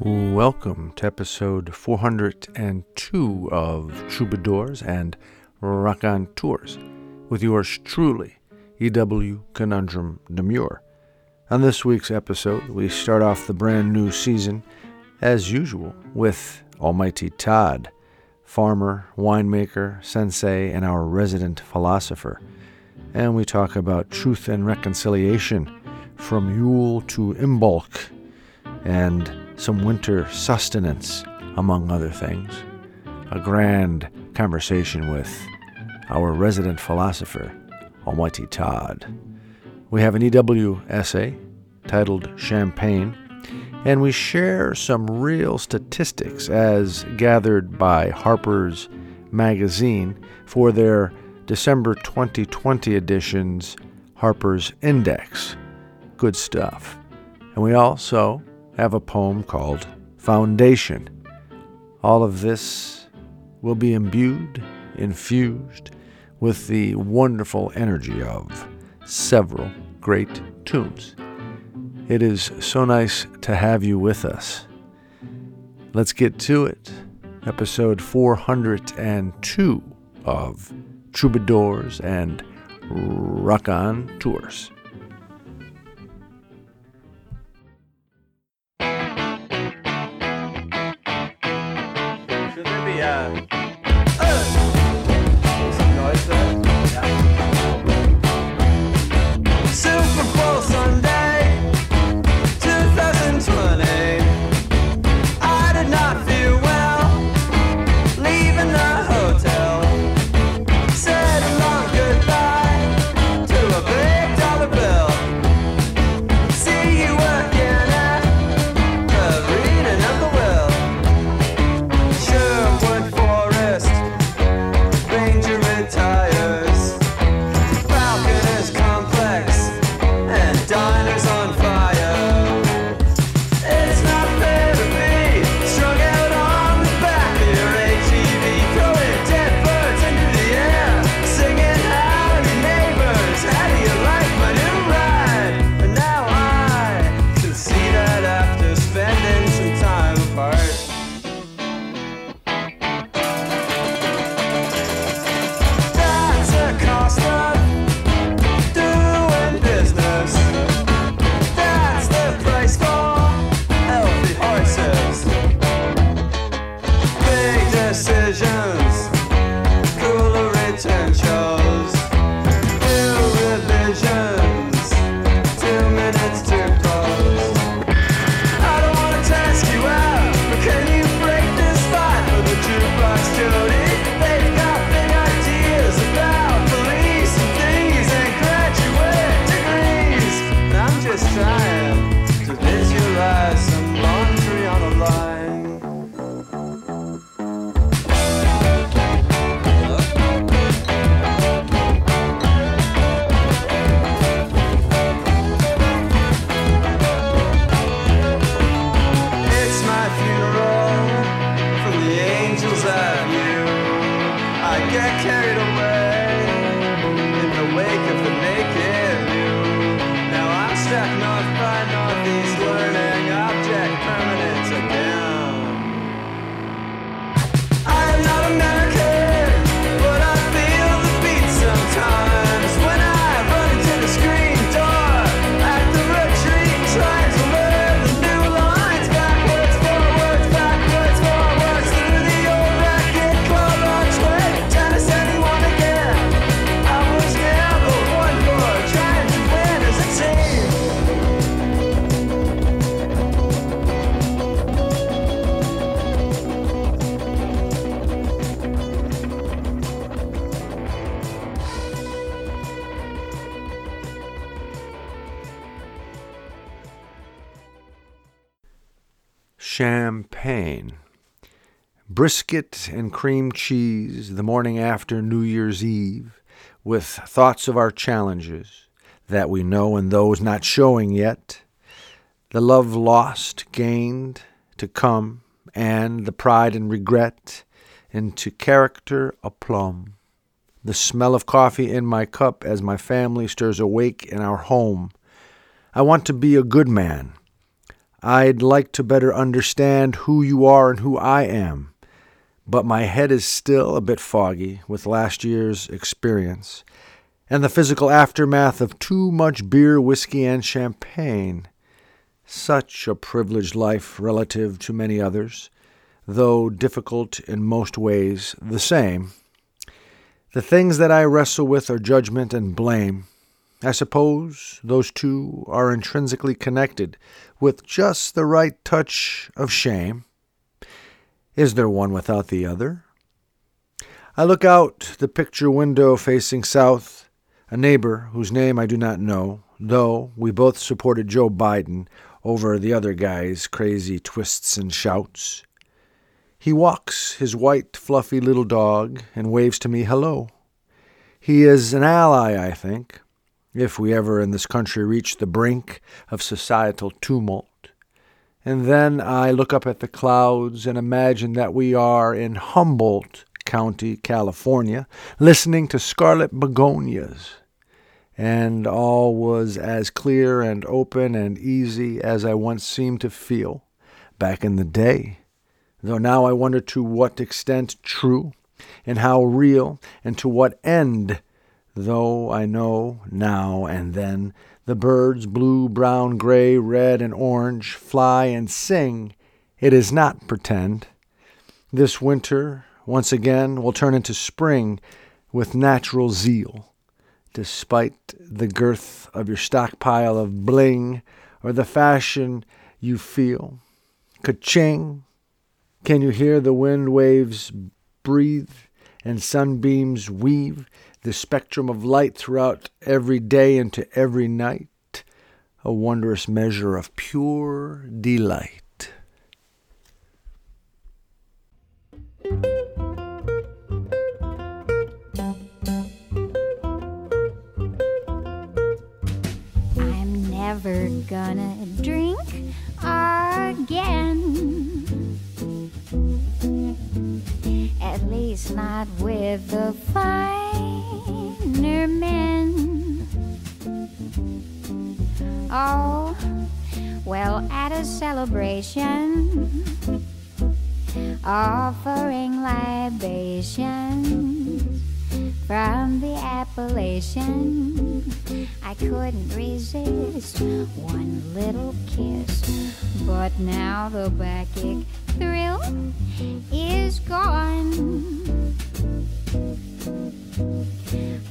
Welcome to episode 402 of Troubadours and Raconteurs with yours truly, E.W. Conundrum Demure. On this week's episode, we start off the brand new season, as usual, with Almighty Todd, farmer, winemaker, sensei, and our resident philosopher. And we talk about truth and reconciliation from Yule to Imbolc and some winter sustenance, among other things. A grand conversation with our resident philosopher, Almighty Todd. We have an EW essay titled Champagne, and we share some real statistics as gathered by Harper's Magazine for their December 2020 edition's Harper's Index. Good stuff. And we also have a poem called Foundation. All of this will be imbued, infused with the wonderful energy of several great tunes. It is so nice to have you with us. Let's get to it. Episode 402 of Troubadours and Raconteurs. Should there Brisket and cream cheese the morning after New Year's Eve, with thoughts of our challenges that we know and those not showing yet, the love lost, gained, to come, and the pride and regret, into character aplomb. The smell of coffee in my cup as my family stirs awake in our home. I want to be a good man, I'd like to better understand who you are and who I am, but my head is still a bit foggy with last year's experience and the physical aftermath of too much beer, whiskey, and champagne. Such a privileged life relative to many others, though difficult in most ways the same. The things that I wrestle with are judgment and blame. I suppose those two are intrinsically connected, with just the right touch of shame. Is there one without the other? I look out the picture window facing south. A neighbor, whose name I do not know, though we both supported Joe Biden over the other guy's crazy twists and shouts. He walks his white, fluffy little dog and waves to me hello. He is an ally, I think, if we ever in this country reach the brink of societal tumult. And then I look up at the clouds and imagine that we are in Humboldt County, California, listening to scarlet begonias. And all was as clear and open and easy as I once seemed to feel back in the day. Though now I wonder to what extent true, and how real, and to what end though I know now and then the birds, blue, brown, gray, red, and orange, fly and sing, it is not pretend. This winter, once again, will turn into spring with natural zeal, despite the girth of your stockpile of bling or the fashion you feel. Ka-ching! Can you hear the wind waves breathe and sunbeams weave the spectrum of light throughout every day into every night, a wondrous measure of pure delight. I'm never gonna drink again. At least not with the finer men. Oh, well, at a celebration, offering libations from the Appalachian. I couldn't resist one little kiss, but now the backache thrill is gone.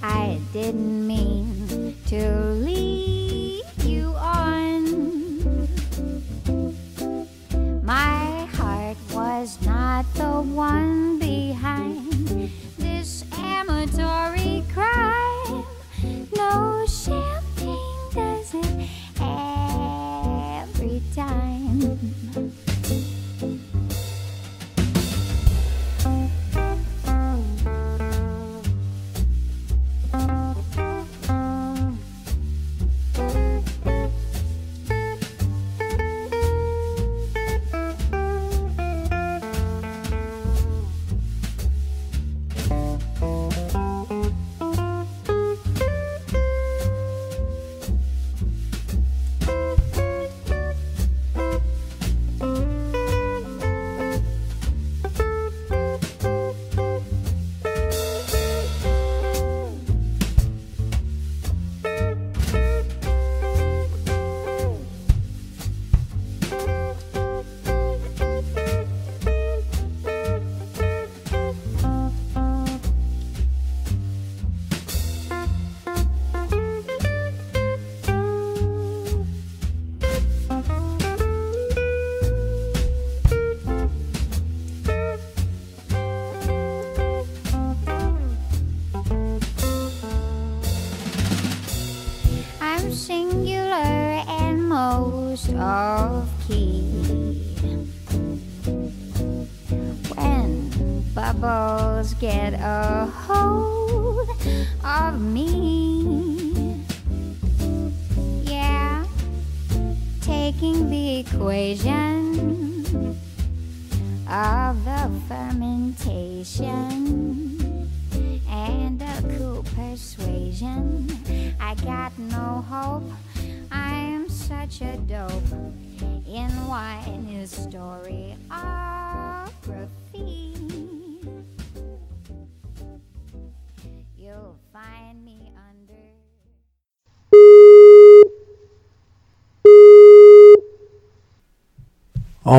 I didn't mean to lead you on. My heart was not the one behind this amatory crime.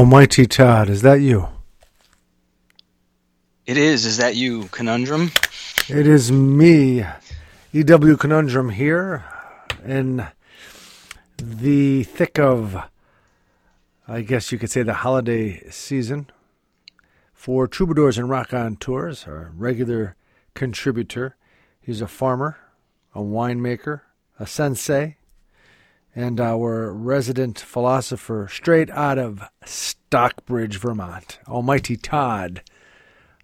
Almighty Todd, is that you? It is. Is that you, Conundrum? It is me, EW Conundrum here, in the thick of, I guess you could say, the holiday season for Troubadours and Raconteurs, our regular contributor. He's a farmer, a winemaker, a sensei, and our resident philosopher straight out of Stockbridge, Vermont. Almighty Todd.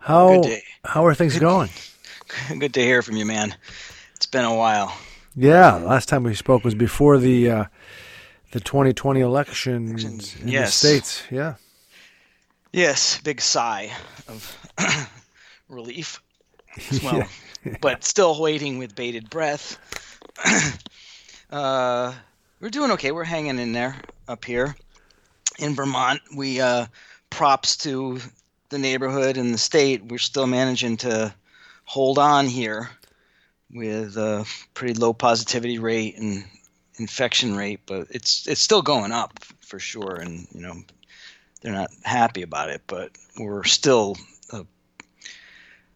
How, Good day. how are things going? Good to hear from you, man. It's been a while. Yeah, last time we spoke was before the uh, the 2020 elections Elections, in yes. the states. Yeah, Yes, big sigh of relief as well, but still waiting with bated breath. uh, we're doing okay. We're hanging in there up here in Vermont. We uh, props to the neighborhood and the state. We're still managing to hold on here with a pretty low positivity rate and infection rate, but it's it's still going up for sure. And you know, they're not happy about it, but we're still uh,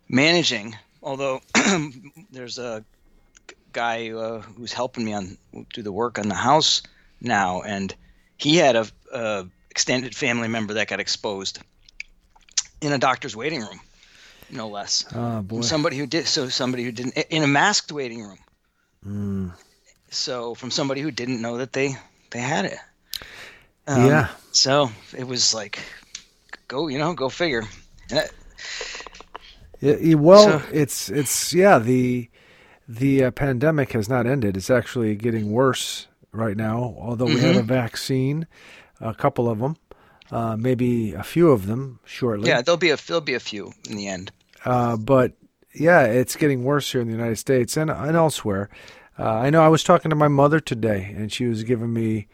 managing. Although there's a guy uh, who's helping me on do the work on the house now, and he had a, a extended family member that got exposed in a doctor's waiting room, no less. oh boy. From somebody who did so somebody who didn't in a masked waiting room. Mm. So from somebody who didn't know that they they had it. Um, yeah, So it was like, go you know go figure. That, yeah, well, So- it's it's yeah the the uh, pandemic has not ended. It's actually getting worse right now. Although we have a vaccine, a couple of them, uh, maybe a few of them shortly. yeah, there'll be a there'll be a few in the end. Uh, but yeah, it's getting worse here in the United States and and elsewhere. Uh, I know I was talking to my mother today, and she was giving me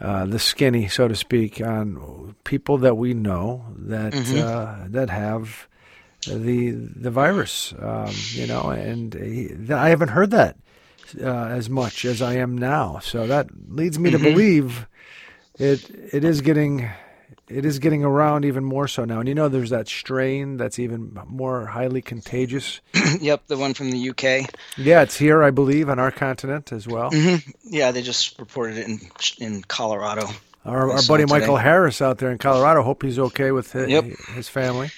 uh, the skinny, so to speak, on people that we know that uh, that have the the virus. Um, you know, and he, I haven't heard that uh, as much as I am now. So that leads me to believe it it is getting it is getting around even more so now. And you know, there's that strain that's even more highly contagious. yep, the one from the UK. Yeah, it's here, I believe, on our continent as well. Yeah, they just reported it in in Colorado. Our, our buddy today. Michael Harris out there in Colorado. Hope he's okay with his, Yep. his family.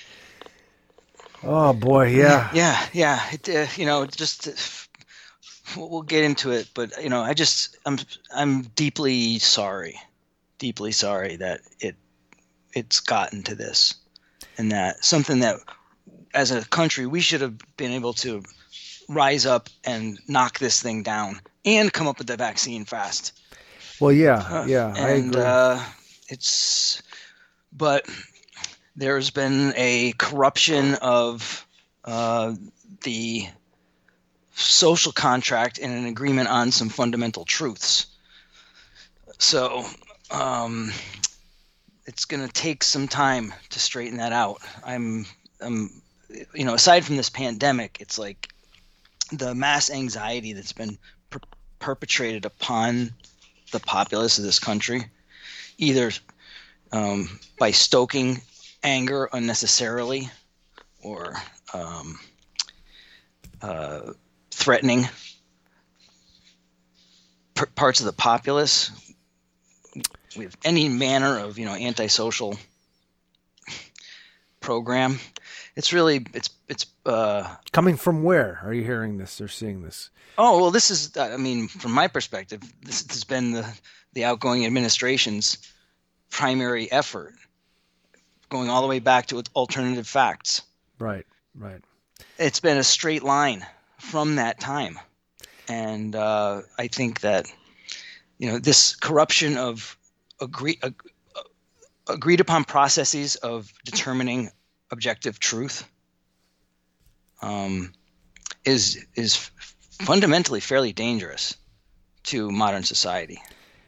Oh boy, yeah, Yeah, yeah. It, uh, you know, just uh, we'll get into it, but you know, I just I'm I'm deeply sorry, deeply sorry that it it's gotten to this, and that something that as a country we should have been able to rise up and knock this thing down and come up with the vaccine fast. Well, yeah, yeah, I and agree. uh, it's but there's been a corruption of uh, the social contract and an agreement on some fundamental truths. So um, it's going to take some time to straighten that out. I'm, I'm, you know, aside from this pandemic, it's like the mass anxiety that's been per- perpetrated upon the populace of this country, either um, by stoking anger unnecessarily or um, uh, threatening p- parts of the populace with any manner of you know antisocial program. It's really it's it's uh, Coming from where are you hearing this or seeing this? Oh well, this is. I mean, from my perspective, this has been the the outgoing administration's primary effort, going all the way back to alternative facts. Right, right. It's been a straight line from that time, and uh, I think that you know this corruption of agree ag- agreed upon processes of determining objective truth um, is is fundamentally fairly dangerous to modern society.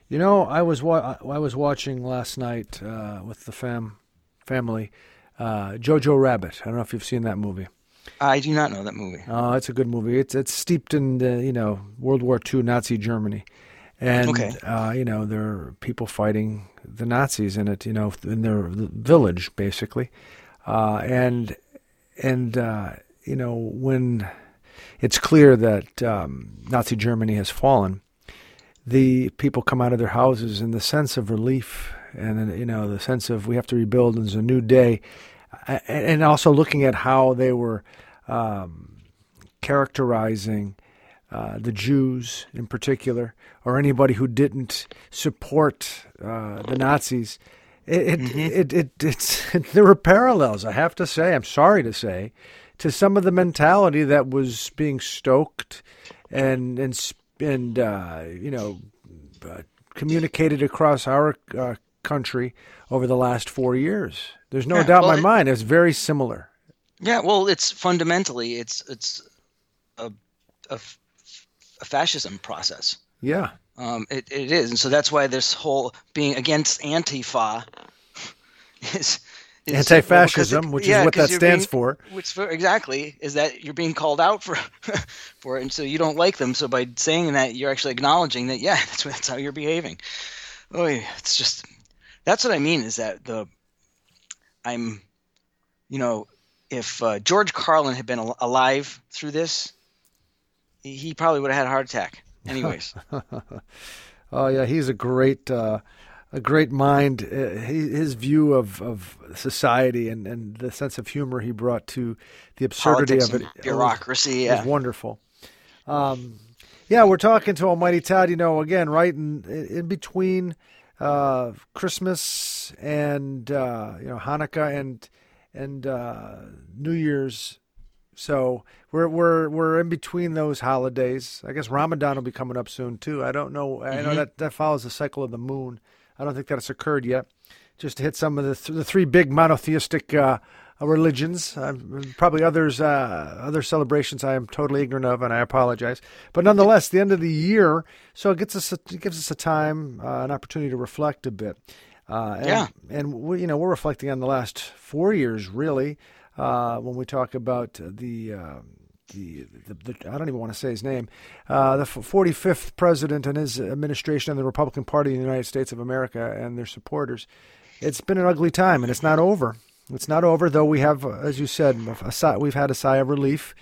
You know, I was wa- I was watching last night uh, with the fam family uh, Jojo Rabbit. I don't know if you've seen that movie. I do not know that movie. Oh, it's a good movie. It's it's steeped in the, you know World War II Nazi Germany, and Okay. uh, you know there are people fighting the Nazis in it. You know in their village basically, uh, and and uh, you know when it's clear that um, Nazi Germany has fallen, the people come out of their houses in the sense of relief and you know the sense of we have to rebuild and there's a new day, and also looking at how they were um, characterizing uh, the Jews in particular, or anybody who didn't support uh, the Nazis. It, it, it, it, it's, there were parallels, I have to say, I'm sorry to say, to some of the mentality that was being stoked and, and, and uh, you know, uh, communicated across our uh, country over the last four years. There's no Yeah, doubt in my it- mind. It's very similar. Yeah, well, it's fundamentally it's it's a a fascism process. Yeah. Um, it, it is, and so that's why this whole being against Antifa is, is Anti-fascism, which is what that stands being- for. Which for, exactly is that you're being called out for for it, and so you don't like them. So by saying that, you're actually acknowledging that yeah, that's that's how you're behaving. Oh, yeah, it's just that's what I mean is that the I'm, you know, if uh, George Carlin had been al- alive through this, he- he probably would have had a heart attack. Anyways. Oh yeah, he's a great, uh, a great mind. Uh, his view of, of society and, and the sense of humor he brought to the absurdity politics of it bureaucracy. was Yeah. wonderful. Um, yeah, we're talking to Almighty Todd. You know, again, right in in between uh, Christmas and uh, you know Hanukkah and and uh, New Year's. So we're we're we're in between those holidays. I guess Ramadan will be coming up soon too. I don't know. I know Mhm. that that follows the cycle of the moon. I don't think that's occurred yet. Just to hit some of the th- the three big monotheistic uh, religions. Um, probably others uh, other celebrations I am totally ignorant of, and I apologize. But nonetheless, the end of the year, so it gets us a, it gives us a time, uh, an opportunity to reflect a bit. Uh, and, Yeah. and we, you know we're reflecting on the last four years really uh, when we talk about the. um the, the, the I don't even want to say his name, uh, the 45th president and his administration and the Republican Party in the United States of America and their supporters. It's been an ugly time, and it's not over. It's not over, though. We have, as you said, we've had a sigh of relief.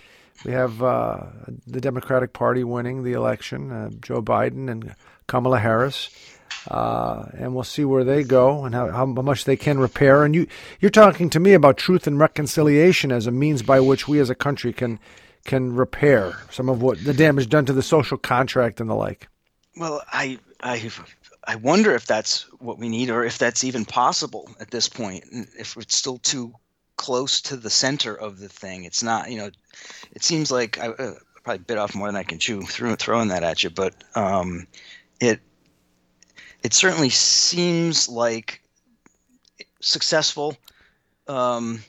We have uh, the Democratic Party winning the election, uh, Joe Biden and Kamala Harris, uh, and we'll see where they go and how, how much they can repair. And you, you're talking to me about truth and reconciliation as a means by which we as a country can can repair some of what the damage done to the social contract and the like. Well, I I I wonder if that's what we need, or if that's even possible at this point. If it's still too close to the center of the thing, it's not. You know, it seems like I uh, probably bit off more than I can chew through throwing that at you, but um, it it certainly seems like successful um,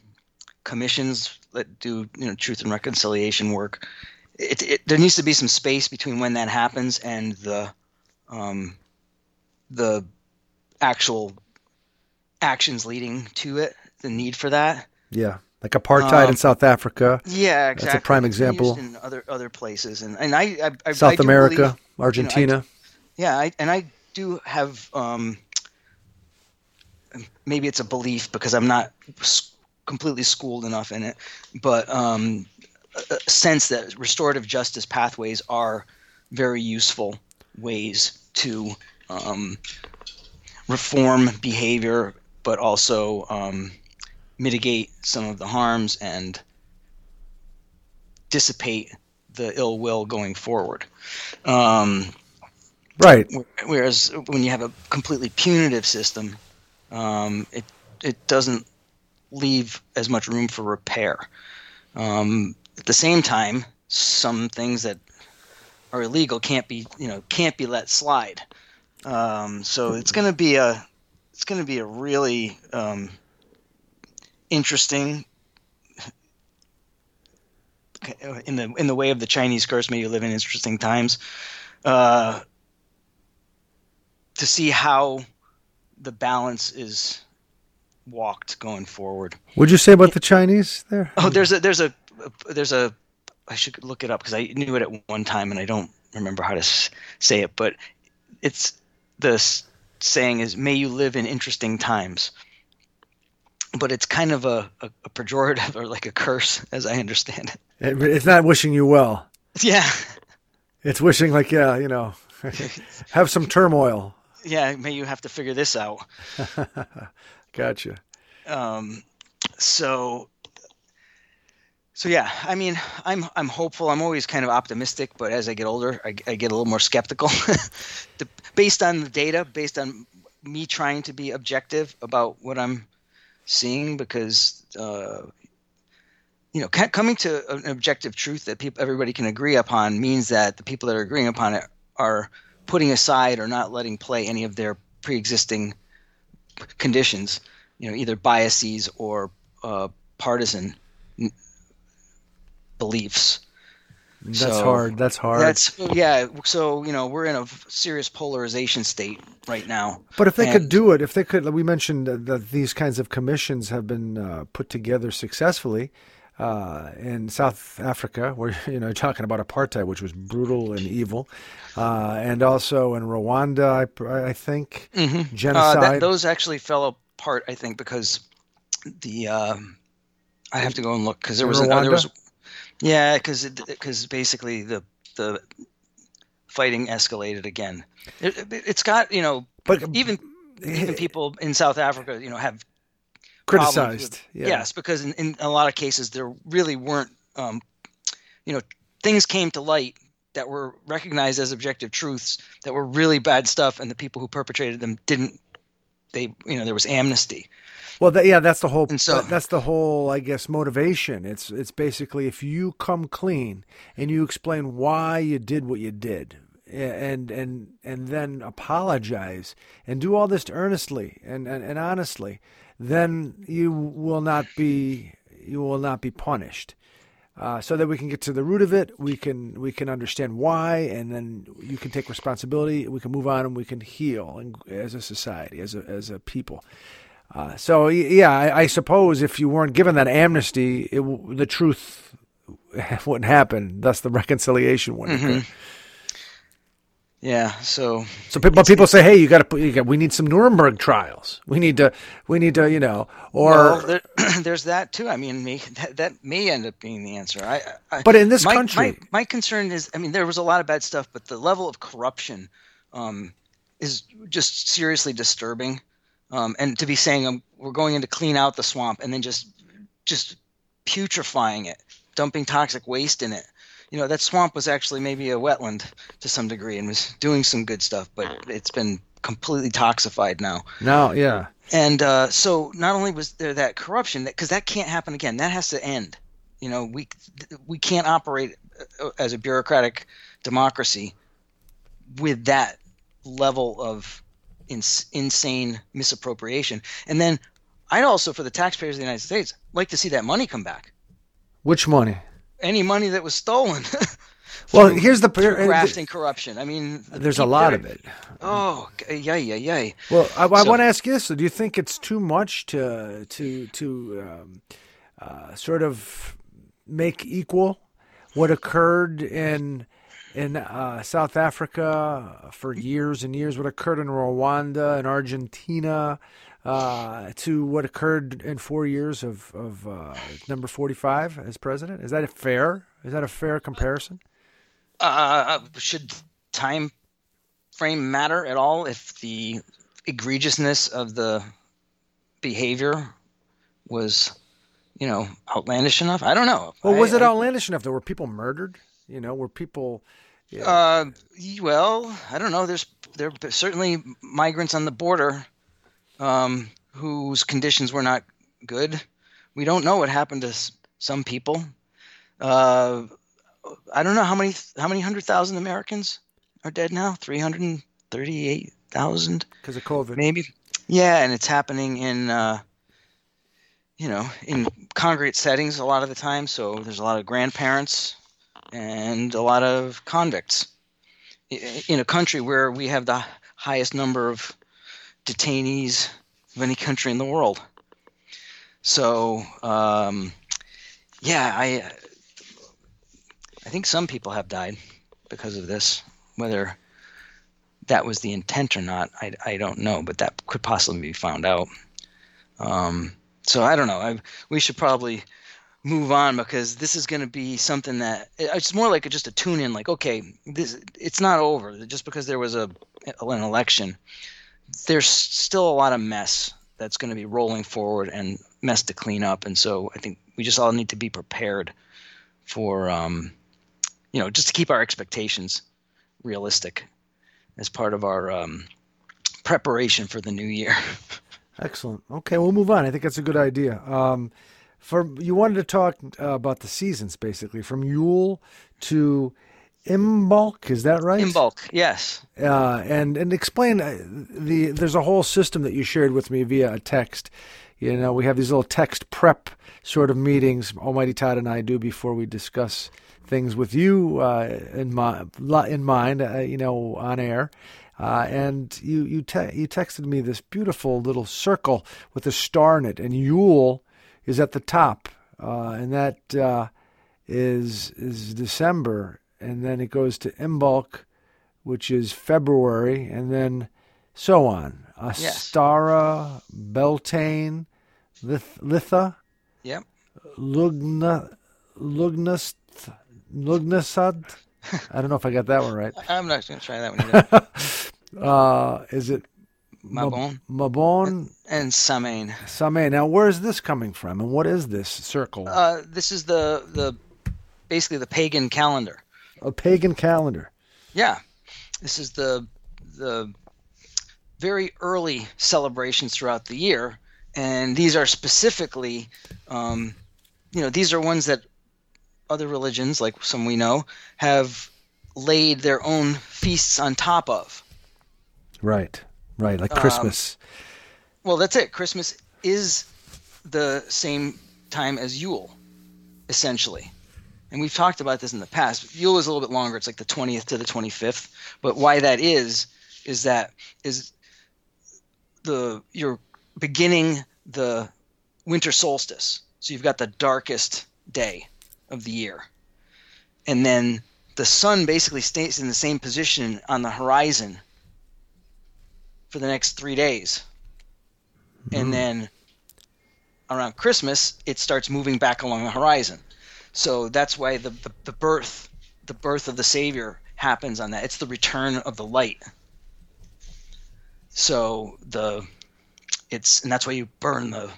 commissions that do you know truth and reconciliation work. It, it, there needs to be some space between when that happens and the um, the actual actions leading to it. The need for that. Yeah, like apartheid in Um, South Africa, Yeah, exactly. That's a prime example. in other other places, and and I, I, I I South do America, believe- Argentina. yeah, I, and I do have um, maybe it's a belief because I'm not completely schooled enough in it, but um, a sense that restorative justice pathways are very useful ways to um, reform behavior, but also um, mitigate some of the harms and dissipate the ill will going forward. Um, right. Whereas when you have a completely punitive system, um, it it doesn't leave as much room for repair. Um, at the same time, some things that are illegal can't be you know can't be let slide. Um, so it's going to be a it's going to be a really um, interesting in the in the way of the Chinese curse. May you live in interesting times. Uh, to see how the balance is walked going forward. What'd you say about the Chinese there? Oh, there's a there's a there's a I should look it up because I knew it at one time and I don't remember how to say it, but it's the saying is "May you live in interesting times." But it's kind of a, a, a pejorative or like a curse, as I understand it. It- It's not wishing you well. Yeah, It's wishing like yeah, you know, have some turmoil. yeah. May you have to figure this out. Gotcha. um, so so yeah i mean i'm i'm hopeful i'm always kind of optimistic but as i get older i, I get a little more skeptical the, based on the data based on me trying to be objective about what i'm seeing because uh, you know coming to an objective truth that people everybody can agree upon means that the people that are agreeing upon it are putting aside or not letting play any of their pre-existing conditions you know either biases or uh, partisan beliefs That's So, hard. That's hard. that's yeah so you know we're in a serious polarization state right now But if they could do it, if they could, we mentioned that- that these kinds of commissions have been uh, put together successfully uh, in South Africa, where you know you're talking about apartheid, which was brutal and evil, uh, and also in Rwanda, I, I think uh, genocide. that, those actually fell apart i think because the um, i have to go and look because there In was a, there was yeah because because basically the the fighting escalated again it, it's got you know but even even people in south africa you know have criticized. with- yeah. Yes, because in, in a lot of cases there really weren't, um, you know, things came to light that were recognized as objective truths that were really bad stuff, and the people who perpetrated them didn't. They, you know, there was amnesty. Well, that, yeah, that's the whole. And so- that's the whole, I guess, motivation. It's it's basically if you come clean and you explain why you did what you did, and and and then apologize and do all this earnestly and and, and honestly, then you will not be you will not be punished. Uh, so that we can get to the root of it, we can we can understand why, and then you can take responsibility. We can move on, and we can heal, and as a society, as a as a people. Uh, so yeah, I, I suppose if you weren't given that amnesty, it, the truth wouldn't happen. Thus, the reconciliation wouldn't Mm-hmm. Yeah. So So, pe- but people say, "Hey, you got to put. You got, we need some Nuremberg trials. We need to. We need to. You know, or." well, there, there's that too. I mean, me that, that may end up being the answer. I, I But in this my, country- my, my concern is, I mean, there was a lot of bad stuff, but the level of corruption um, is just seriously disturbing. Um, and to be saying um, we're going in to clean out the swamp and then just just putrefying it, dumping toxic waste in it. You know, that swamp was actually maybe a wetland to some degree and was doing some good stuff, but it's been completely toxified now. now, yeah, And uh, so not only was there that corruption, because that can't happen again. That has to end. You know, we we can't operate uh, as a bureaucratic democracy with that level of ins- insane misappropriation. And then I'd also, for the taxpayers of the United States, like to see that money come back. which money? Any money that was stolen. Well, here's the graft and corruption. I mean, There's a lot of it. Oh, yay, yay, yay. Well, I, I So- want to ask you this: Do you think it's too much to to to um, uh, sort of make equal what occurred in in uh, South Africa for years and years, what occurred in Rwanda and Argentina, uh, to what occurred in four years of of uh, number forty five as president? Is that a fair? Is that a fair comparison? uh, should time frame matter at all if the egregiousness of the behavior was you know outlandish enough i don't know Well, was I- it I- outlandish enough? There were people murdered. You know, were people? Yeah. uh, well i don't know there's there certainly migrants on the border um, whose conditions were not good. We don't know what happened to s- some people. Uh, i don't know how many how many hundred thousand americans are dead now? 338000 because of COVID. maybe. Yeah and it's happening in uh you know in congregate settings a lot of the time. So there's a lot of grandparents and a lot of convicts. In a country where we have the highest number of detainees of any country in the world. So, um, yeah, I I think some people have died because of this. Whether that was the intent or not, I, I don't know, but that could possibly be found out. Um, so I don't know. I, we should probably move on because this is going to be something that it's more like just a tune in. Like, okay, this it's not over just because there was a an election. There's still a lot of mess that's going to be rolling forward and mess to clean up, and so I think we just all need to be prepared for, um, you know, just to keep our expectations realistic as part of our um, preparation for the new year. Excellent. Okay, we'll move on. I think that's a good idea. Um, for you wanted to talk uh, about the seasons, basically, from Yule to Imbolc. Is that right? Imbolc, yes. Uh, and and explain uh, the. There's a whole system that you shared with me via a text. You know, we have these little text prep sort of meetings. Almighty Todd and I do before we discuss things with you uh, in mind. In mind, uh, you know, on air. Uh, and you you te- you texted me this beautiful little circle with a star in it, and Yule is at the top, uh, and that uh, is is December, and then it goes to Imbolc, which is February, and then so on. Ostara, Beltane, Lith- Litha, Yep. Lugna, Lugnast, Lugnasad. I don't know if I got that one right. I'm not going to try that one either. Uh, is it Mabon Mabon and Samain. Same? Now, where is this coming from, and what is this circle? Uh, this is the the basically the pagan calendar. A pagan calendar. Yeah, this is the the very early celebrations throughout the year, and these are specifically, um, you know, these are ones that other religions, like some we know, have laid their own feasts on top of. Right, right, Um, like Christmas. Well, that's it. Christmas is the same time as Yule, essentially. And we've talked about this in the past. Yule is a little bit longer. It's like the 20th to the 25th. But why that is is that is the you're beginning the winter solstice. So you've got the darkest day of the year. And then the sun basically stays in the same position on the horizon for the next 3 days and mm-hmm. then around Christmas it starts moving back along the horizon. So that's why the, the, the birth the birth of the Savior happens on that. It's the return of the light. So the it's and that's why you burn the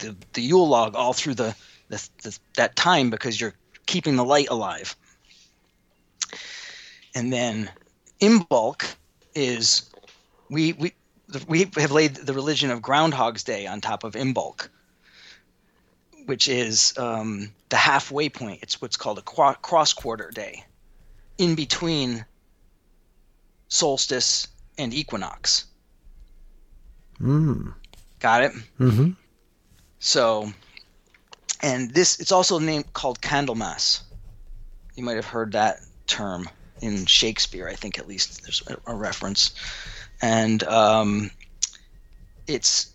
the, the Yule log all through the, the, the that time because you're keeping the light alive. And then Imbolc is we we we have laid the religion of Groundhog's Day on top of Imbolc, which is um, the halfway point. It's what's called a qua- cross quarter day, in between solstice and equinox. Mm. Got it? Mm-hmm. So, and this it's also named called Candlemas. You might have heard that term in Shakespeare. I think at least there's a, a reference, and um, it's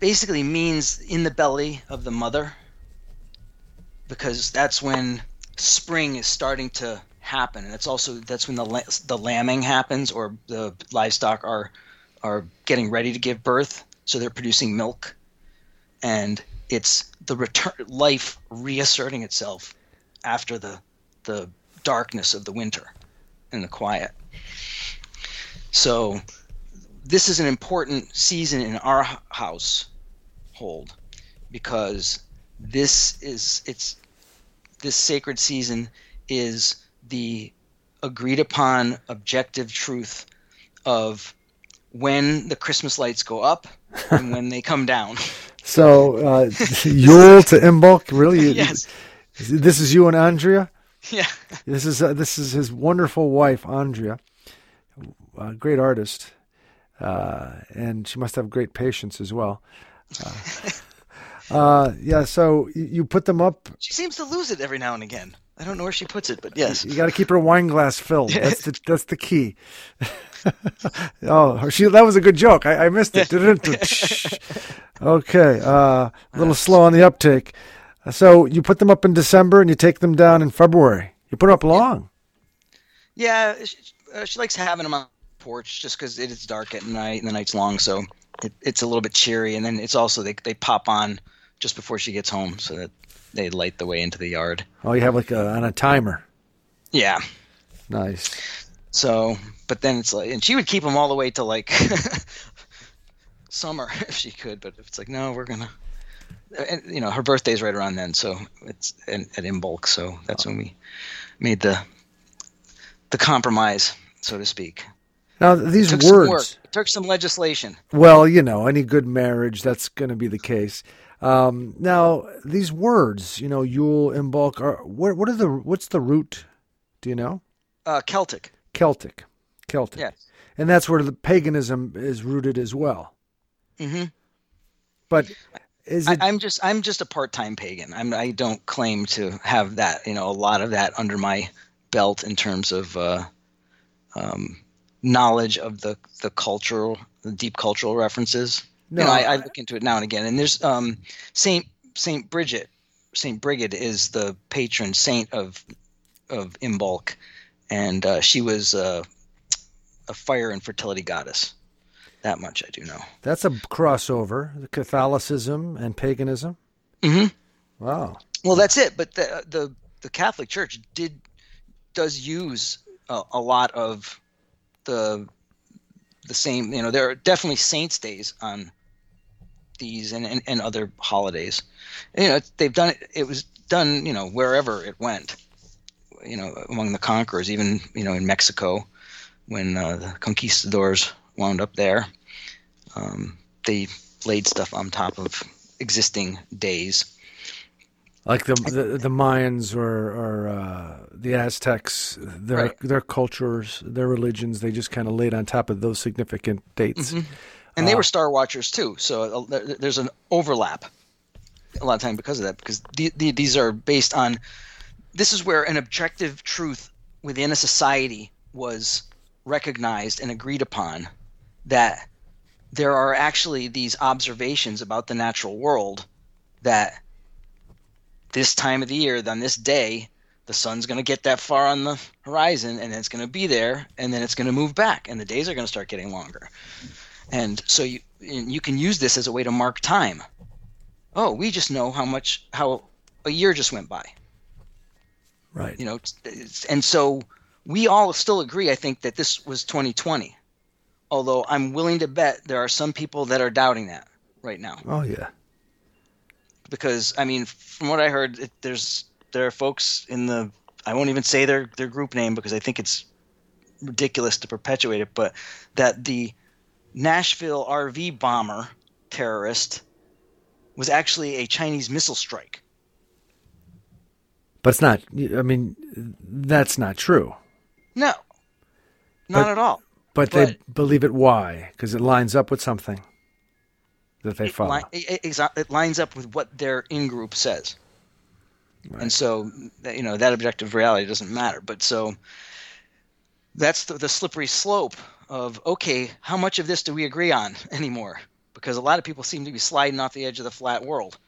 basically means in the belly of the mother because that's when spring is starting to happen, and it's also that's when the the lambing happens or the livestock are are getting ready to give birth, so they're producing milk. And it's the return life reasserting itself after the the darkness of the winter and the quiet. So this is an important season in our household because this is it's this sacred season is the agreed upon objective truth of when the Christmas lights go up and when they come down. So uh, Yule to Imbolc, really? yes. This is you and Andrea. Yeah. This is uh, this is his wonderful wife, Andrea, a great artist, uh, and she must have great patience as well. Uh, Uh, yeah. So you, put them up. She seems to lose it every now and again. I don't know where she puts it, but yes. You got to keep her wine glass filled. That's the that's the key. oh, she that was a good joke. I, I missed it. okay. Uh, a little slow on the uptake. So you put them up in December and you take them down in February. You put them up long. Yeah, she, uh, she likes having them on porch just because it is dark at night and the night's long, so it, it's a little bit cheery. And then it's also they they pop on just before she gets home, so that they light the way into the yard. Oh, you have like a, on a timer. Yeah. Nice. So, but then it's like, and she would keep them all the way to like summer if she could. But if it's like, no, we're gonna, and you know, her birthday's right around then, so it's in, at Imbolc. So that's oh. when we made the the compromise, so to speak. Now these Took some work. words. It took some legislation. Well, you know, any good marriage, that's going to be the case. Um, now these words, you know, Yule and bulk are what? What are the? What's the root? Do you know? Uh, Celtic. Celtic. Celtic. Yes. And that's where the paganism is rooted as well. Mm-hmm. But is I, it? I'm just I'm just a part-time pagan. I'm I don't claim to have that you know a lot of that under my belt in terms of uh, um, knowledge of the the cultural the deep cultural references. No, you know, I, I look into it now and again. And there's um, Saint Saint Bridget Saint Brigid is the patron saint of of Imbolc, and uh, she was uh, a fire and fertility goddess. That much I do know. that's a crossover, the Catholicism and paganism. Mm-hmm. Wow. Well, that's it. But the the the Catholic Church did does use a, a lot of the the same. You know, there are definitely saints' days on these and, and, and other holidays. And, you know, they've done it. It was done. You know, wherever it went. You know, among the conquerors, even you know in Mexico, when uh, the conquistadors wound up there, um, they laid stuff on top of existing days. Like the the, the Mayans or or uh, the Aztecs, their Right. their cultures, their religions, they just kind of laid on top of those significant dates. Mm-hmm. and they were Star Watchers too. So uh, there's an overlap a lot of time because of that. Because the, the, these are based on this is where an objective truth within a society was recognized and agreed upon that there are actually these observations about the natural world that this time of the year, on this day, the sun's going to get that far on the horizon and it's going to be there and then it's going to move back and the days are going to start getting longer. And so you and you can use this as a way to mark time. Oh we just know how much how a year just went by. Right. you know and so we all still agree i think that this was 2020 although i'm willing to bet there are some people that are doubting that right now. Oh yeah. Because i mean from what i heard it, there's there are folks in the i won't even say their their group name because i think it's ridiculous to perpetuate it but that the nashville rv bomber terrorist was actually a chinese missile strike But it's not. I mean, that's not true. no not But- at all But, But- they believe it. Why? Because it lines up with something that they it, follow. li- it, it, it lines up with what their in-group says and so you know that objective reality doesn't matter but so that's the, the slippery slope of okay how much of this do we agree on anymore because a lot of people seem to be sliding off the edge of the flat world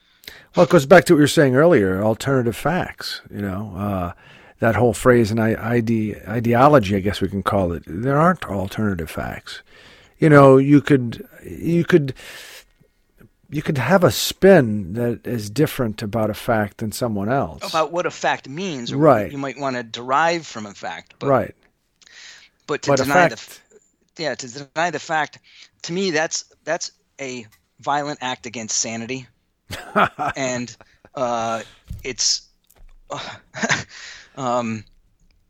Well, it goes back to what you were saying earlier alternative facts. You know, uh, that whole phrase and ide- ideology, I guess we can call it. There aren't alternative facts. You know, you could, you could, you could have a spin that is different about a fact than someone else. about what a fact means or Right. what you might want to derive from a fact but, right. but to But deny the yeah to deny the fact to me that's that's a violent act against sanity and uh, it's um,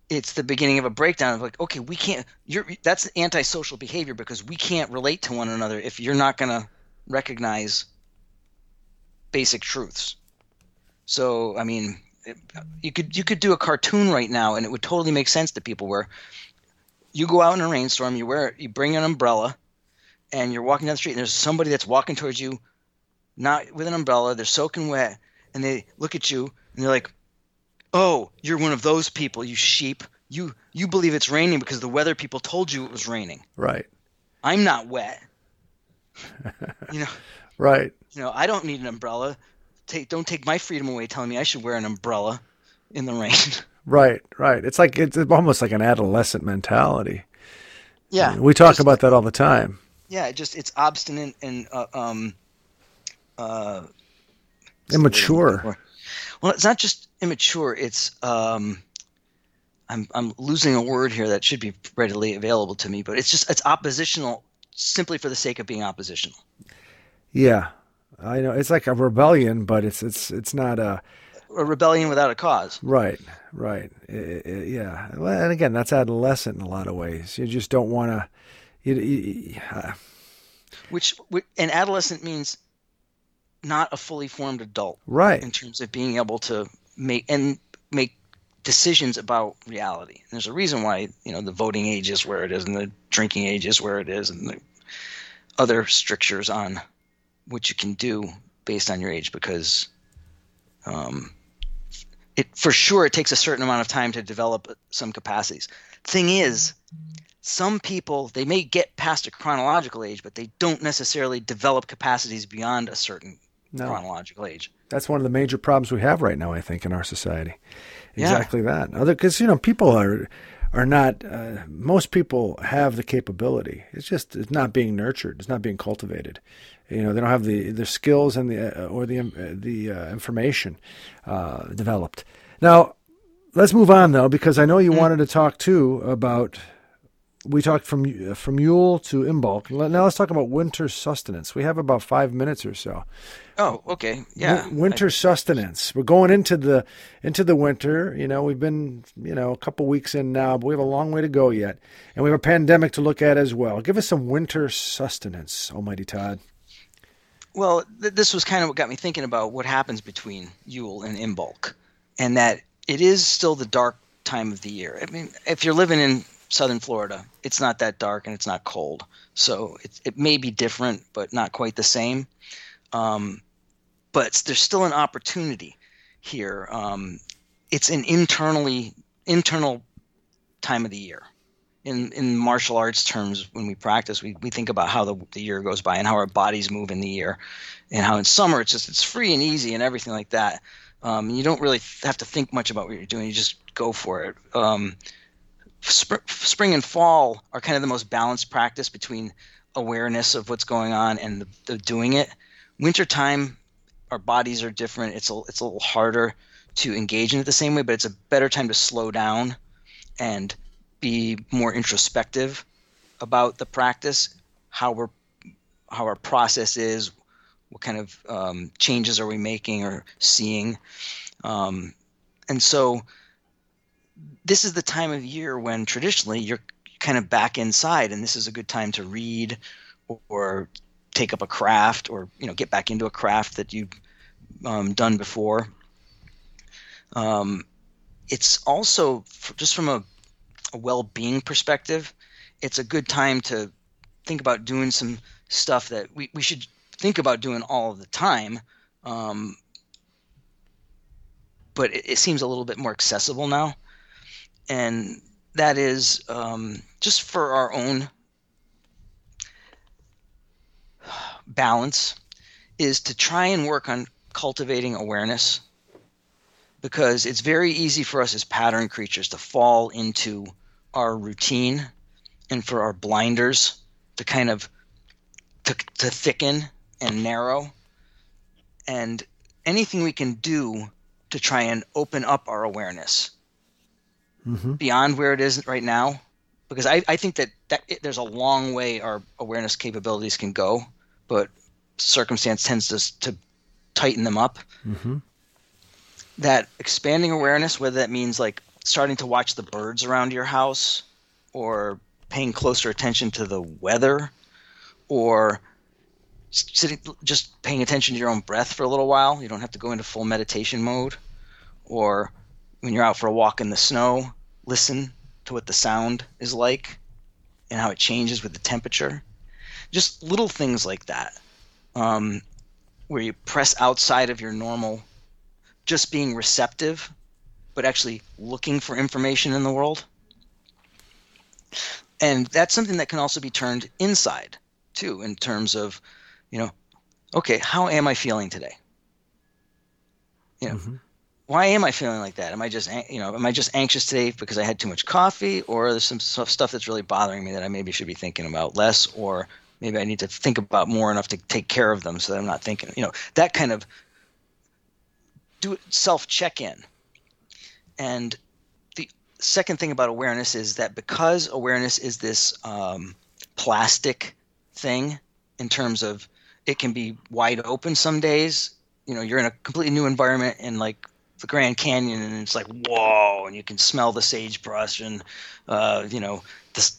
it's the beginning of a breakdown of like okay we can't you're that's antisocial behavior because we can't relate to one another if you're not going to recognize basic truths so i mean it, you could you could do a cartoon right now and it would totally make sense to people where you go out in a rainstorm you wear you bring an umbrella and you're walking down the street and there's somebody that's walking towards you not with an umbrella. They're soaking wet, and they look at you and they're like, "Oh, you're one of those people, you sheep. You you believe it's raining because the weather people told you it was raining. Right. I'm not wet. you know, Right. you know, I don't need an umbrella. Take don't take my freedom away telling me I should wear an umbrella in the rain. Right. Right. It's like it's almost like an adolescent mentality. yeah, We talk just- about that all the time. yeah, it just it's obstinate and uh, um uh Immature. Well, it's not just immature. It's um, I'm I'm losing a word here that should be readily available to me, but it's just it's oppositional simply for the sake of being oppositional. Yeah. I know. It's like a rebellion, but it's it's it's not a A rebellion without a cause. right. Right. I- I- yeah. And again, that's adolescent in a lot of ways. You just don't want to. You, you, uh, Which an adolescent means not a fully formed adult right. in terms of being able to make and make decisions about reality. And there's a reason why you know the voting age is where it is, and the drinking age is where it is, and the other strictures on what you can do based on your age, because um, it for sure it takes a certain amount of time to develop some capacities. Thing is, some people they may get past a chronological age, but they don't necessarily develop capacities beyond a certain No. chronological age. That's one of the major problems we have right now, I think, in our society. Yeah. Exactly that. Other because you know people are are not. Uh, most people have the capability. It's just it's not being nurtured. It's not being cultivated. You know they don't have the the skills and the uh, or the um, uh, the uh, information uh, developed. Now let's move on though because I know you wanted to talk too about. We talked from from Yule to Imbolc. Now let's talk about winter sustenance. We have about five minutes or so. Oh, okay. Yeah. Win- winter sustenance. We're going into the into the winter. You know, we've been you know a couple weeks in now, but we have a long way to go yet, and we have a pandemic to look at as well. Give us some winter sustenance, Almighty Todd. Well, th- this was kind of what got me thinking about what happens between Yule and Imbolc, and that it is still the dark time of the year. I mean, if you're living in southern Florida, it's not that dark and it's not cold, so it it may be different, but not quite the same. Um, but there's still an opportunity here. Um, it's an internally internal time of the year. In in martial arts terms, when we practice, we, we think about how the, the year goes by and how our bodies move in the year, and how in summer it's just it's free and easy and everything like that. Um, you don't really have to think much about what you're doing; you just go for it. Um, spr- spring and fall are kind of the most balanced practice between awareness of what's going on and the, the doing it. Wintertime, our bodies are different. It's a it's a little harder to engage in it the same way, but it's a better time to slow down and be more introspective about the practice, how we're how our process is, what kind of um, changes are we making or seeing, um, and so this is the time of year when traditionally you're kind of back inside, and this is a good time to read or, take up a craft or you know get back into a craft that you've um, done before. Um, it's also just from a, a well-being perspective, it's a good time to think about doing some stuff that we, we should think about doing all the time. Um, but it, it seems a little bit more accessible now. And that is um, just for our own balance, is to try and work on cultivating awareness because it's very easy for us as pattern creatures to fall into our routine and for our blinders to kind of to, to thicken and narrow and anything we can do to try and open up our awareness Mm-hmm. beyond where it is right now because i, I think that, that it, there's a long way our awareness capabilities can go but circumstance tends to, to tighten them up Mm-hmm. that expanding awareness, whether that means like starting to watch the birds around your house or paying closer attention to the weather or sitting just paying attention to your own breath for a little while. You don't have to go into full meditation mode or when you're out for a walk in the snow, listen to what the sound is like and how it changes with the temperature. Just little things like that. Um, where you press outside of your normal, just being receptive, but actually looking for information in the world. And that's something that can also be turned inside too, in terms of, you know, okay, how am I feeling today? You know, Mhm. why am I feeling like that? Am I just, you know, am I just anxious today because I had too much coffee, or there's some stuff stuff that's really bothering me that I maybe should be thinking about less, or maybe I need to think about more enough to take care of them so that I'm not thinking, you know, that kind of do self check in. And the second thing about awareness is that because awareness is this um, plastic thing in terms of it can be wide open some days. You know, you're in a completely new environment in like the Grand Canyon, and it's like whoa, and you can smell the sagebrush, and uh, you know, the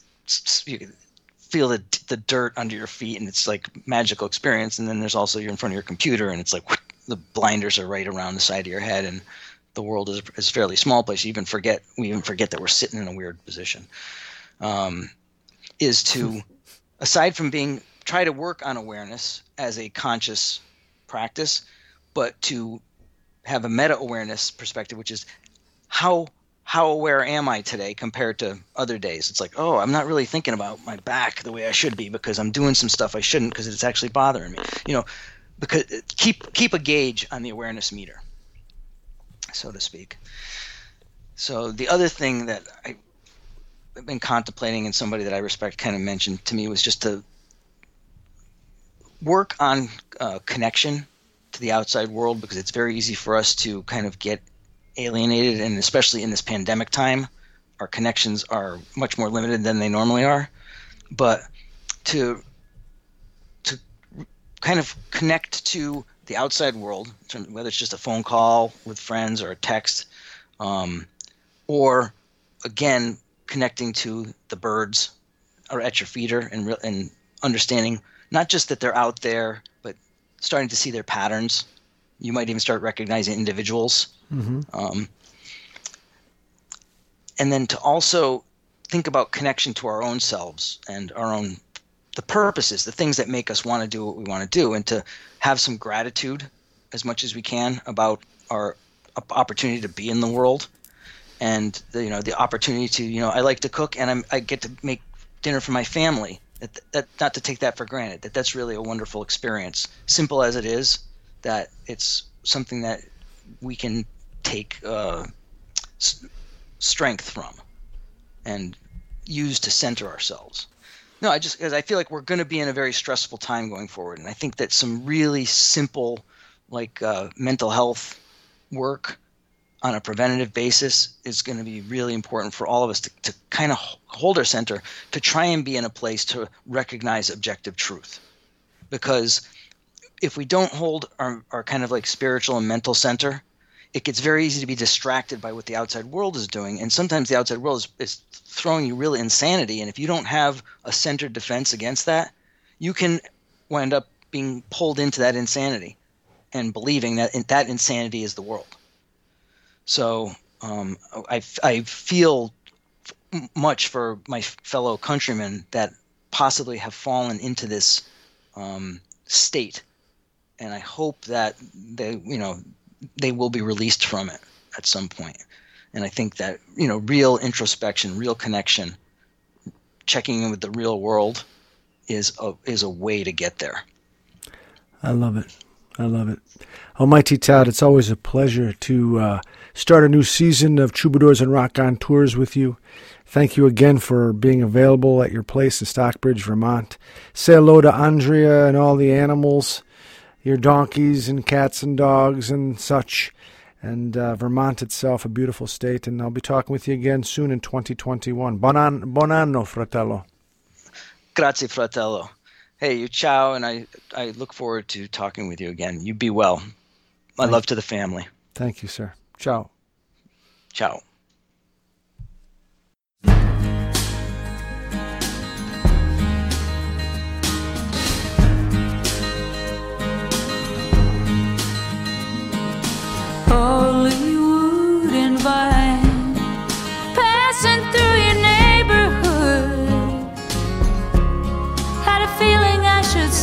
you feel the the dirt under your feet, and it's like magical experience. And then there's also you're in front of your computer, and it's like the blinders are right around the side of your head, and the world is is a fairly small place. You even forget we even forget that we're sitting in a weird position. Um, is to aside from being try to work on awareness as a conscious practice, but to have a meta awareness perspective, which is how how aware am I today compared to other days? It's like, oh, I'm not really thinking about my back the way I should be because I'm doing some stuff I shouldn't because it's actually bothering me. You know, because keep keep a gauge on the awareness meter, so to speak. So the other thing that I I've been contemplating and somebody that I respect kind of mentioned to me was just to work on uh, connection to the outside world because it's very easy for us to kind of get alienated and especially in this pandemic time our connections are much more limited than they normally are but to to kind of connect to the outside world whether it's just a phone call with friends or a text um, or again connecting to the birds or at your feeder and re- and understanding not just that they're out there, but starting to see their patterns. You might even start recognizing individuals. Um, and then to also think about connection to our own selves and our own the purposes, the things that make us want to do what we want to do, and to have some gratitude as much as we can about our opportunity to be in the world and the, you know the opportunity to you know I like to cook and I'm, I get to make dinner for my family. That, that not to take that for granted. That that's really a wonderful experience. Simple as it is, that it's something that we can take uh, s- strength from and use to center ourselves. No, I just because I feel like we're going to be in a very stressful time going forward, and I think that some really simple, like uh, mental health work on a preventative basis is going to be really important for all of us to, to kind of hold our center to try and be in a place to recognize objective truth. Because if we don't hold our, our kind of like spiritual and mental center it gets very easy to be distracted by what the outside world is doing. And sometimes the outside world is, is throwing you real insanity. And if you don't have a centered defense against that you can wind up being pulled into that insanity and believing that that insanity is the world. So um, I, I feel much for my fellow countrymen that possibly have fallen into this um, state, and I hope that they, you know, they will be released from it at some point. And I think that you know, real introspection, real connection, checking in with the real world, is a is a way to get there. I love it. I love it. Almighty Todd, it's always a pleasure to uh, start a new season of Troubadours and Raconteurs with you. Thank you again for being available at your place in Stockbridge, Vermont. Say hello to Andrea and all the animals, your donkeys and cats and dogs and such. And uh, Vermont itself, a beautiful state. And I'll be talking with you again soon in 2021. Bon, an- anno, fratello. Grazie, fratello. Hey, you ciao, and I, I look forward to talking with you again. You be well. My love to the family. Thank you, sir. Ciao. Ciao.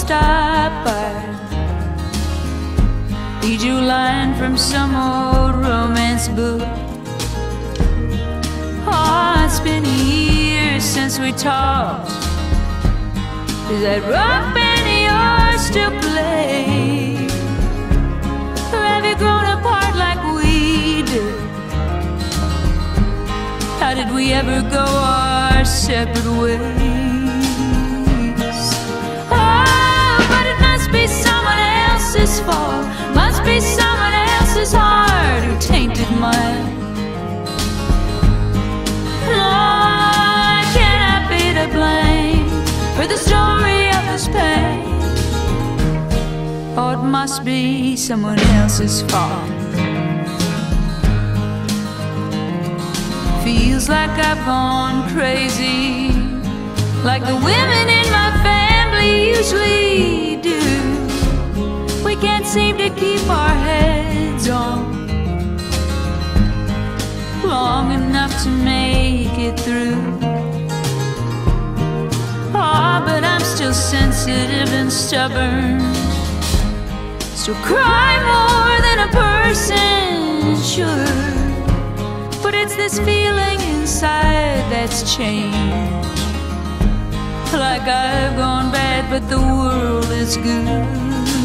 Stop by. read you line from some old romance book. Oh, it's been years since we talked. Does that rock band of yours still play? Or have you grown apart like we did? How did we ever go our separate ways? Else's fault. Must be someone else's heart who tainted mine. Lord, can I be to blame for the story of this pain? Or it must be someone else's fault. Feels like I've gone crazy, like the women in my family usually do. Seem to keep our heads on long enough to make it through. Ah, but I'm still sensitive and stubborn. Still cry more than a person should. But it's this feeling inside that's changed. Like I've gone bad, but the world is good.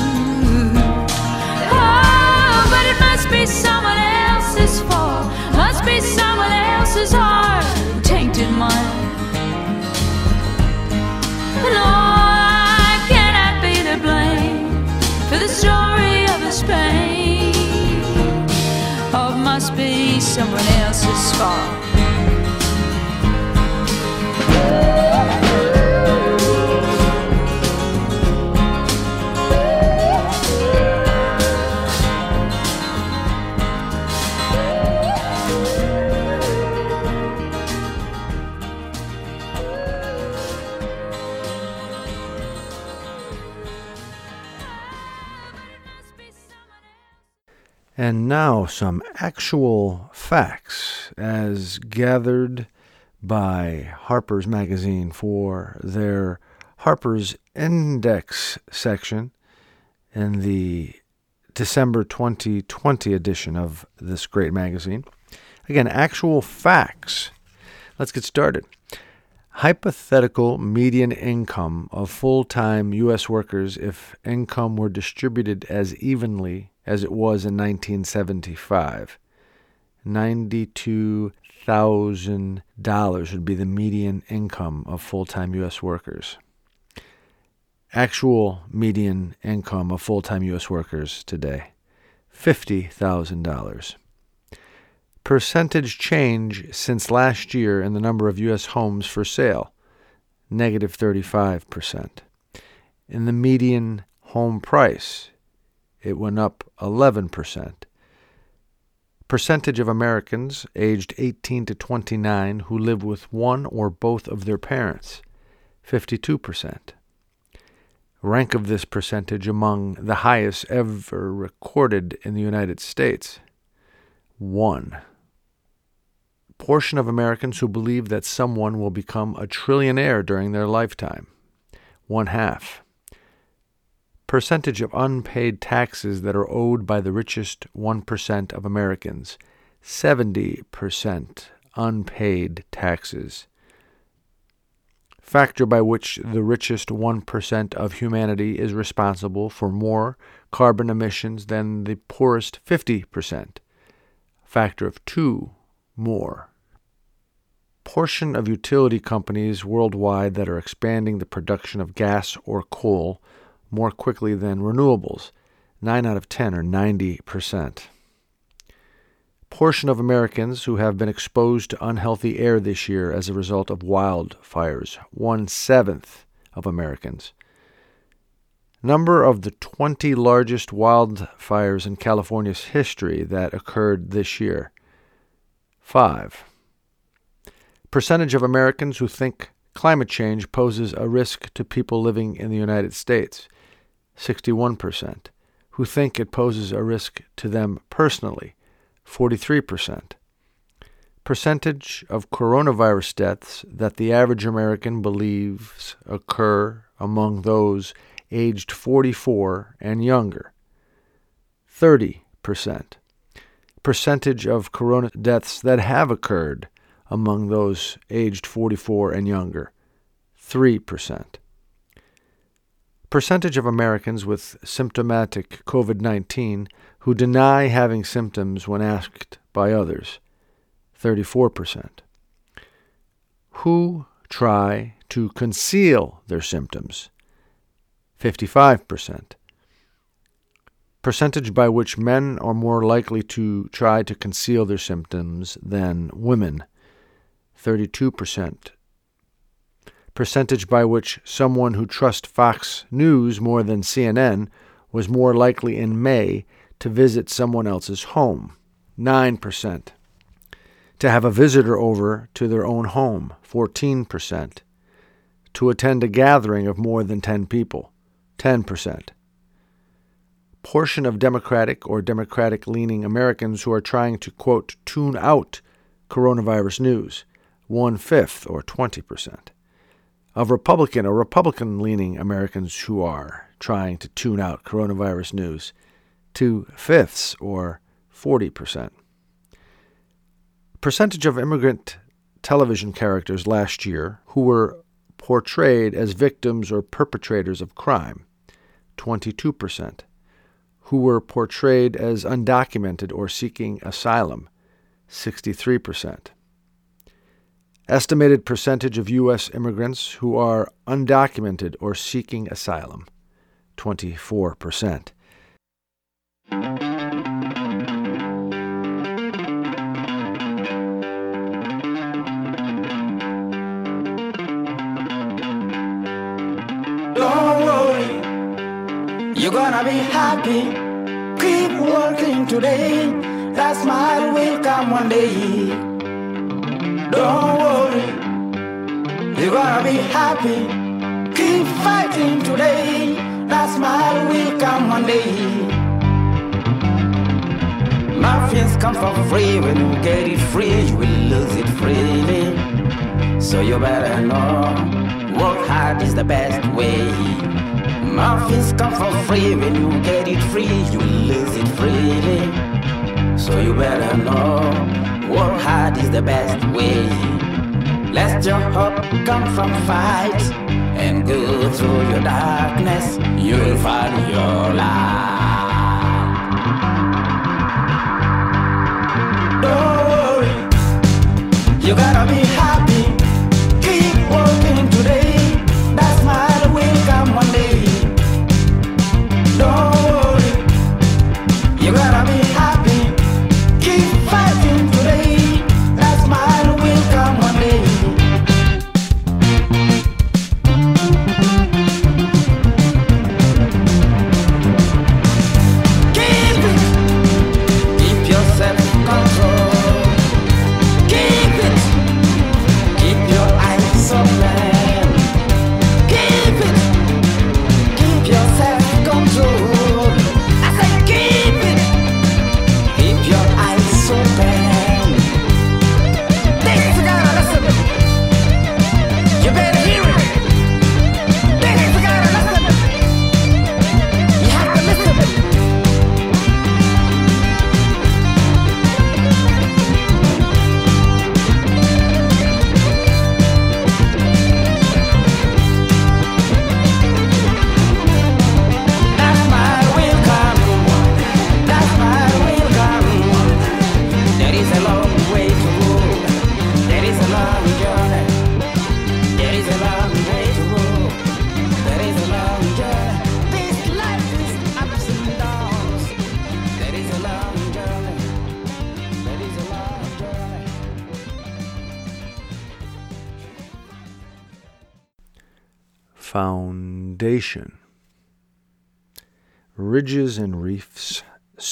Oh, but it must be someone else's fault. Must be someone else's heart tainted mine. Lord, can I be to blame for the story of this pain? Or oh, it must be someone else's fault? And now some actual facts as gathered by Harper's Magazine for their Harper's Index section in the December 2020 edition of this great magazine. Again, actual facts. Let's get started. Hypothetical median income of full time U.S. workers if income were distributed as evenly as it was in 1975. $92,000 would be the median income of full time U.S. workers. Actual median income of full time U.S. workers today $50,000. Percentage change since last year in the number of U.S. homes for sale negative 35%. In the median home price, it went up 11%. Percentage of Americans aged 18 to 29 who live with one or both of their parents, 52%. Rank of this percentage among the highest ever recorded in the United States, 1. Portion of Americans who believe that someone will become a trillionaire during their lifetime, one half percentage of unpaid taxes that are owed by the richest 1% of Americans. 70% unpaid taxes. Factor by which the richest 1% of humanity is responsible for more carbon emissions than the poorest 50%. Factor of 2 more. Portion of utility companies worldwide that are expanding the production of gas or coal more quickly than renewables. 9 out of 10 or 90%. Portion of Americans who have been exposed to unhealthy air this year as a result of wildfires. One seventh of Americans. Number of the 20 largest wildfires in California's history that occurred this year. 5. Percentage of Americans who think climate change poses a risk to people living in the United States. 61%, who think it poses a risk to them personally, 43%. Percentage of coronavirus deaths that the average American believes occur among those aged 44 and younger, 30%. Percentage of corona deaths that have occurred among those aged 44 and younger, 3%. Percentage of Americans with symptomatic COVID 19 who deny having symptoms when asked by others, 34%. Who try to conceal their symptoms, 55%. Percentage by which men are more likely to try to conceal their symptoms than women, 32%. Percentage by which someone who trusts Fox News more than CNN was more likely in May to visit someone else's home, 9%. To have a visitor over to their own home, 14%. To attend a gathering of more than 10 people, 10%. Portion of Democratic or Democratic leaning Americans who are trying to, quote, tune out coronavirus news, one fifth or 20%. Of Republican or Republican leaning Americans who are trying to tune out coronavirus news, two fifths or 40%. Percentage of immigrant television characters last year who were portrayed as victims or perpetrators of crime, 22%. Who were portrayed as undocumented or seeking asylum, 63%. Estimated percentage of U.S. immigrants who are undocumented or seeking asylum, 24%. Don't worry, you're gonna be happy. Keep working today. That smile will come one day. Don't worry, you're gonna be happy. Keep fighting today. That smile will come one day. Muffins come for free. When you get it free, you will lose it freely. So you better know. Work hard is the best way. Muffins come for free. When you get it free, you will lose it freely. So you better know. Work hard is the best way. Let your hope come from fight and go through your darkness. You'll find your light. Don't worry, you gotta be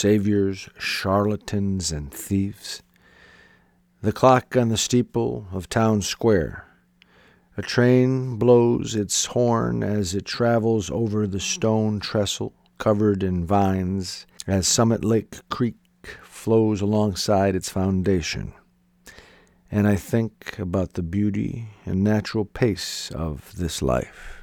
saviors, charlatans, and thieves. The clock on the steeple of town square. A train blows its horn as it travels over the stone trestle covered in vines as Summit Lake Creek flows alongside its foundation. And I think about the beauty and natural pace of this life.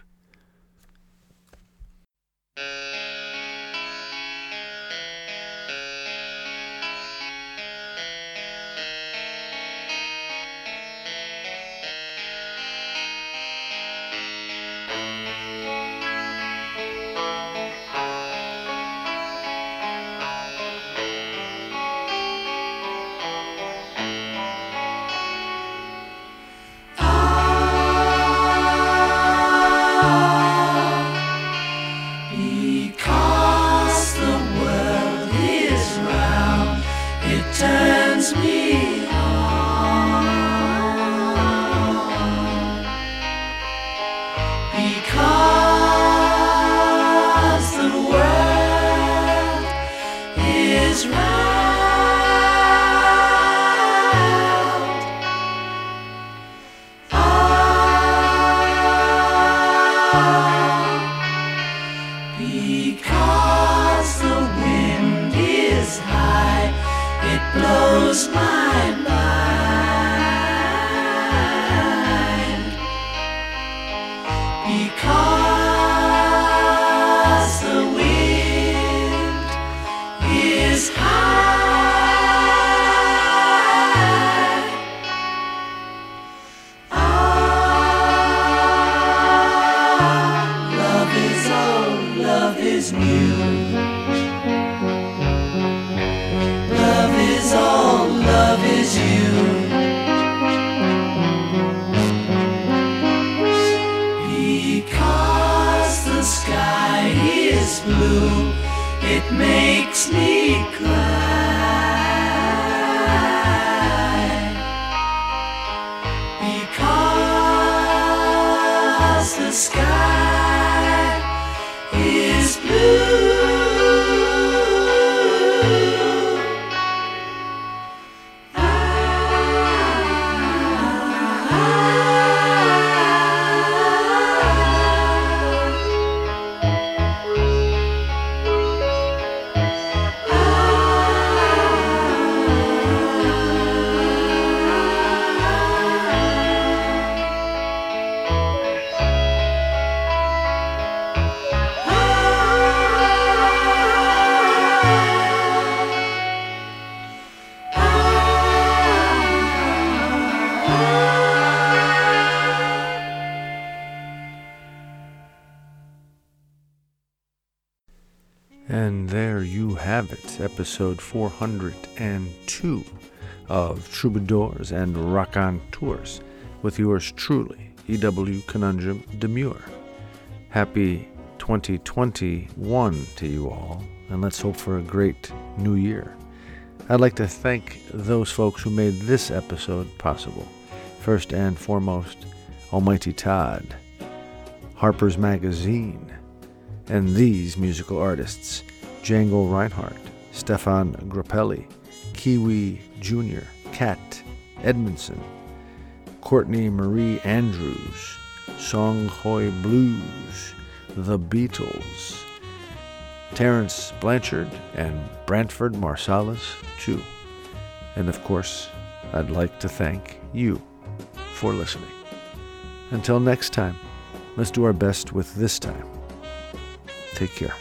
Episode 402 of Troubadours and Tours with yours truly, E.W. Conundrum Demure. Happy 2021 to you all, and let's hope for a great new year. I'd like to thank those folks who made this episode possible. First and foremost, Almighty Todd, Harper's Magazine, and these musical artists Django Reinhardt, Stéphane Grappelli, Kiwi Jr., Kat Edmondson, Courtney Marie Andrews, Songhoy Blues, The Beatles, Terence Blanchard, and Branford Marsalis, too. And of course, I'd like to thank you for listening. Until next time, let's do our best with this time. Take care.